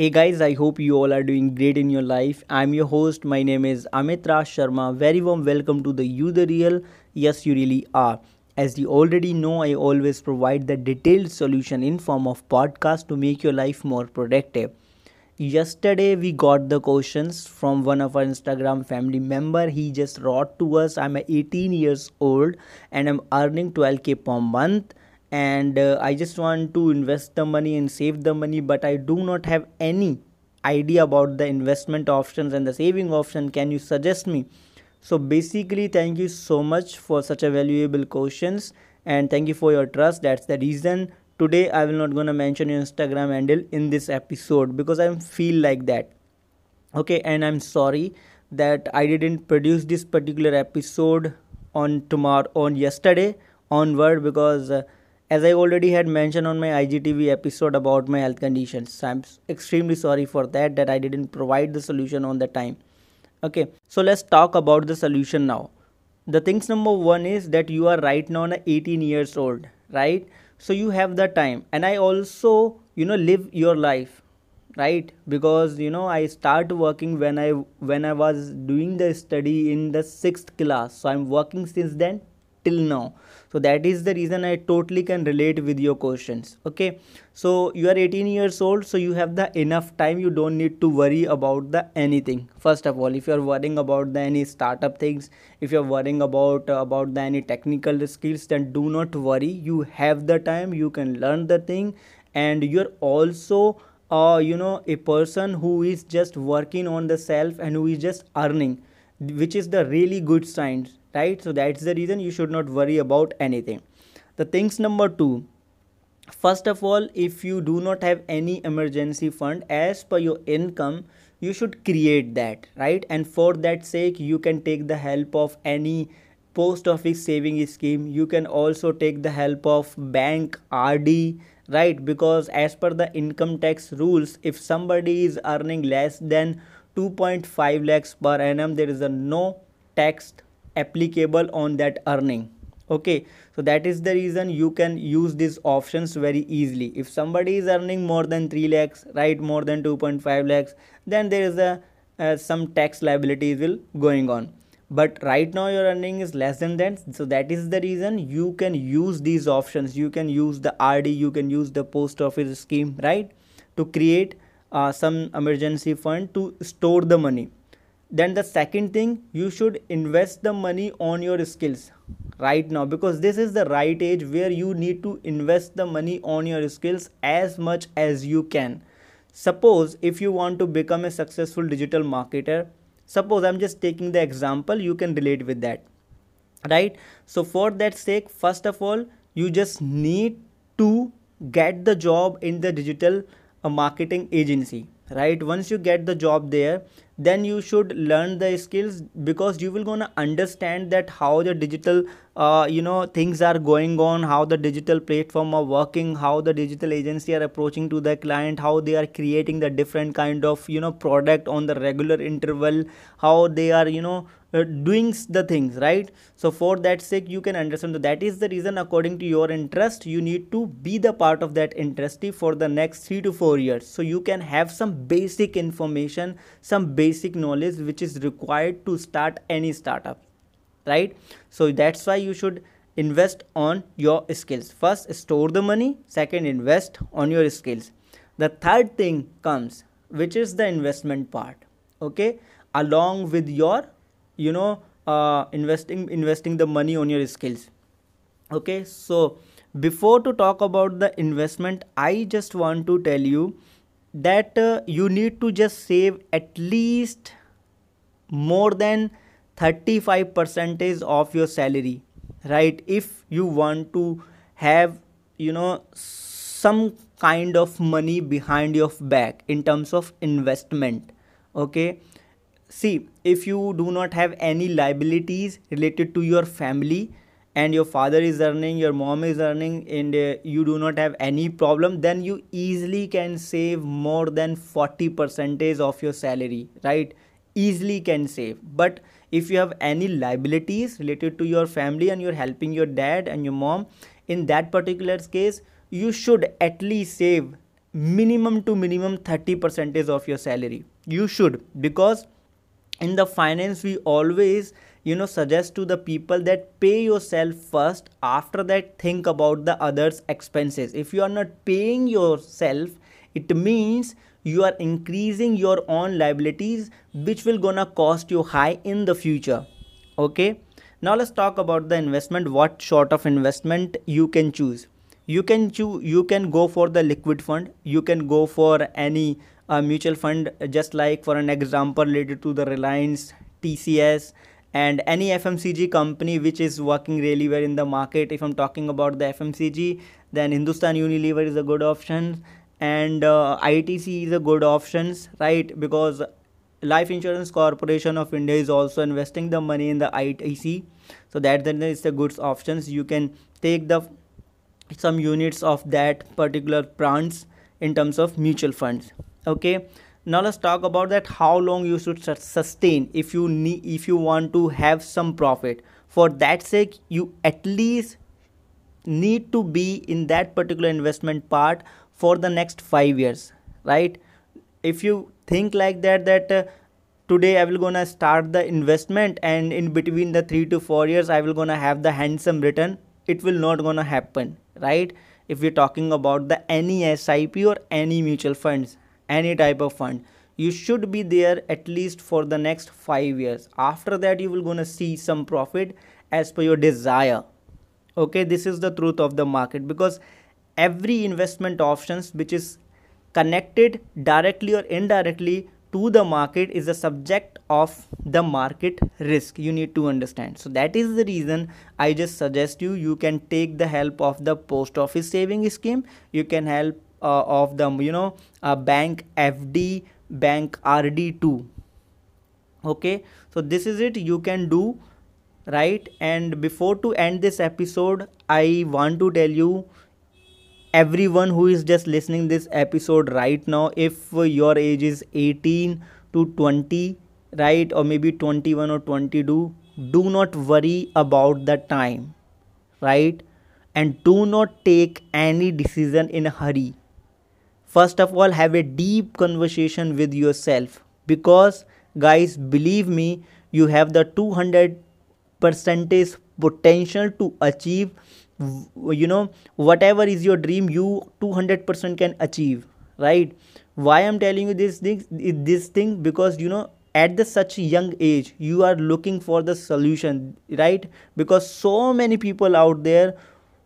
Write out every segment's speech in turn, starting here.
Hey guys, I hope you all are doing great in your life. I'm your host. My name is Amit Raj Sharma. Very warm welcome to the You the Real. Yes, you really are. As you already know, I always provide the detailed solution in form of podcast to make your life more productive. Yesterday we got the questions from one of our Instagram family member. He just wrote to us, I'm 18 years old and I'm earning 12k per month and uh, I just want to invest the money and save the money, but I do not have any idea about the investment options and the saving option. Can you suggest me? So basically, thank you so much for such a valuable questions and thank you for your trust. That's the reason today I will not gonna mention your Instagram handle in this episode because I feel like that. Okay, and I'm sorry that I didn't produce this particular episode on tomorrow on yesterday onward because. Uh, as I already had mentioned on my IGTV episode about my health conditions. So I'm extremely sorry for that that I didn't provide the solution on the time. Okay, so let's talk about the solution now. The things number one is that you are right now 18 years old, right? So you have the time, and I also you know live your life right because you know i start working when i when i was doing the study in the sixth class so i'm working since then till now. So that is the reason i totally can relate with your questions okay? So you are 18 years old so you have the enough time you don't need to worry about the anything. First of all if you are worrying about the any startup things if you are worrying about uh, about the any technical skills then do not worry. You have the time you can learn the thing and you're also uh, you know a person who is just working on the self and who is just earning which is the really good signs right? So that's the reason you should not worry about anything. The things number two first of all if you do not have any emergency fund as per your income you should create that right? And for that sake you can take the help of any post office saving scheme. You can also take the help of bank rd right? Because as per the income tax rules if somebody is earning less than 2.5 lakhs per annum there is a no tax applicable on that earning. Okay so that is the reason you can use these options very easily. If somebody is earning more than 3 lakhs right more than 2.5 lakhs then there is a uh, some tax liabilities will going on. But right now your earning is less than that so that is the reason you can use these options. You can use the rd you can use the post office scheme right to create uh, some emergency fund to store the money then the second thing you should invest the money on your skills right now because this is the right age where you need to invest the money on your skills as much as you can. Suppose if you want to become a successful digital marketer suppose i'm just taking the example you can relate with that right? So for that sake first of all you just need to get the job in the digital uh, marketing agency right? Once you get the job there then you should learn the skills because you will gonna understand that how the digital uh, you know things are going on how the digital platform are working how the digital agency are approaching to the client how they are creating the different kind of you know product on the regular interval how they are you know uh, doing the things right? So for that sake you can understand that, that is the reason according to your interest you need to be the part of that industry for the next 3 to 4 years. So you can have some basic information some basic knowledge which is required to start any startup right? So that's why you should invest on your skills. First store the money. Second invest on your skills. The third thing comes which is the investment part okay? Along with your you know uh, investing investing the money on your skills okay? So before to talk about the investment i just want to tell you that uh, you need to just save at least more than 35 percentage of your salary right? If you want to have you know some kind of money behind your back in terms of investment okay? See if you do not have any liabilities related to your family and your father is earning your mom is earning and uh, you do not have any problem then you easily can save more than 40 percentage of your salary right easily can save. But if you have any liabilities related to your family and you're helping your dad and your mom in that particular case you should at least save minimum to minimum 30 percentage of your salary. You should because in the finance we always you know suggest to the people that pay yourself first after that think about the others expenses. If you are not paying yourself it means you are increasing your own liabilities which will gonna cost you high in the future. Okay? Now let's talk about the investment. What sort of investment you can choose? You can choose you can go for the liquid fund. You can go for any uh, mutual fund just like for an example related to the reliance tcs and any fmcg company which is working really well in the market. If i'm talking about the fmcg then hindustan unilever is a good option and uh, itc is a good options right? Because life insurance corporation of india is also investing the money in the itc so that then is the good options. You can take the some units of that particular brands in terms of mutual funds okay? Now let's talk about that how long you should sustain if you need if you want to have some profit. For that sake you at least need to be in that particular investment part for the next 5 years right? If you think like that that uh, today i will gonna start the investment and in between the 3 to 4 years i will gonna have the handsome return it will not gonna happen right? If we're talking about the any sip or any mutual funds any type of fund you should be there at least for the next 5 years. After that you will to see some profit as per your desire. Okay this is the truth of the market because every investment options which is connected directly or indirectly to the market is a subject of the market risk. You need to understand. So that is the reason i just suggest you you can take the help of the post office saving scheme. You can help uh, of the you know uh, bank fd bank rd2 okay? So this is it. You can do right? And before to end this episode i want to tell you everyone who is just listening this episode right now if your age is 18 to 20 right or maybe 21 or 22 do not worry about the time right? And do not take any decision in a hurry. First of all have a deep conversation with yourself because guys believe me you have the 200 percentage potential to achieve you know whatever is your dream you 200% can achieve right? Why i'm telling you this thing this thing? Because you know at the such young age you are looking for the solution right? Because so many people out there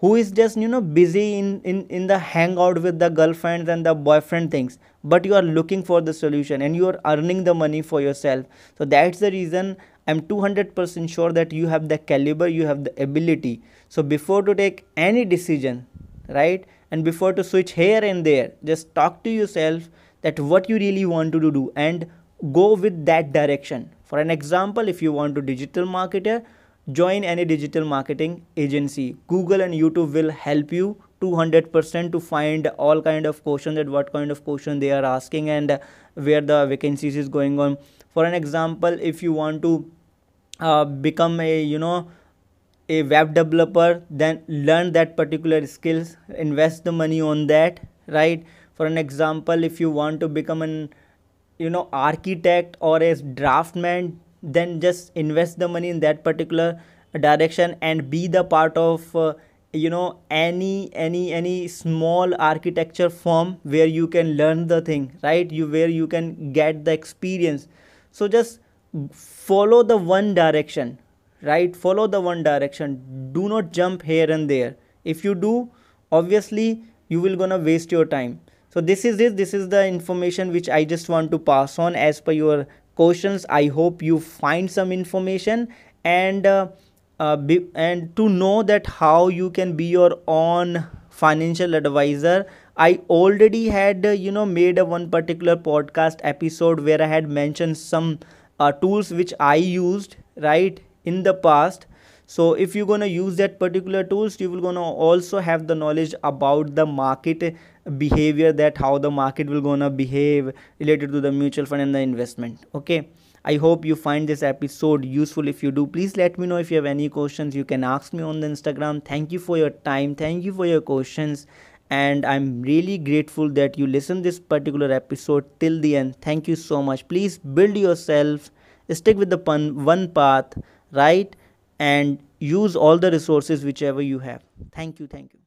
who is just you know busy in in in the hangout with the girlfriends and the boyfriend things but you are looking for the solution and you are earning the money for yourself. So that's the reason i'm 200% sure that you have the caliber you have the ability so before to take any decision right and before to switch here and there just talk to yourself that what you really want to do and go with that direction. For an example if you want to digital marketer join any digital marketing agency. Google and youtube will help you 200% to find all kind of questions that what kind of question they are asking and where the vacancies is going on. For an example if you want to uh, become a you know a web developer then learn that particular skills invest the money on that right? For an example if you want to become an you know architect or a draftsman then just invest the money in that particular direction and be the part of uh, you know any any any small architecture firm where you can learn the thing right? You where you can get the experience. So just follow the one direction right? Follow the one direction. Do not jump here and there. If you do obviously you will gonna waste your time. So this is it. This is the information which i just want to pass on as per your questions. I hope you find some information and uh, uh, be, and to know that how you can be your own financial advisor. I already had uh, you know made a one particular podcast episode where i had mentioned some uh, tools which i used right in the past. So if you're to use that particular tools you will to also have the knowledge about the market behavior that how the market will gonna behave related to the mutual fund and the investment. Okay? I hope you find this episode useful. If you do please let me know. If you have any questions you can ask me on the instagram. Thank you for your time. Thank you for your questions. And i'm really grateful that you listen this particular episode till the end. Thank you so much. Please build yourself. Stick with the one path right and use all the resources whichever you have. Thank you thank you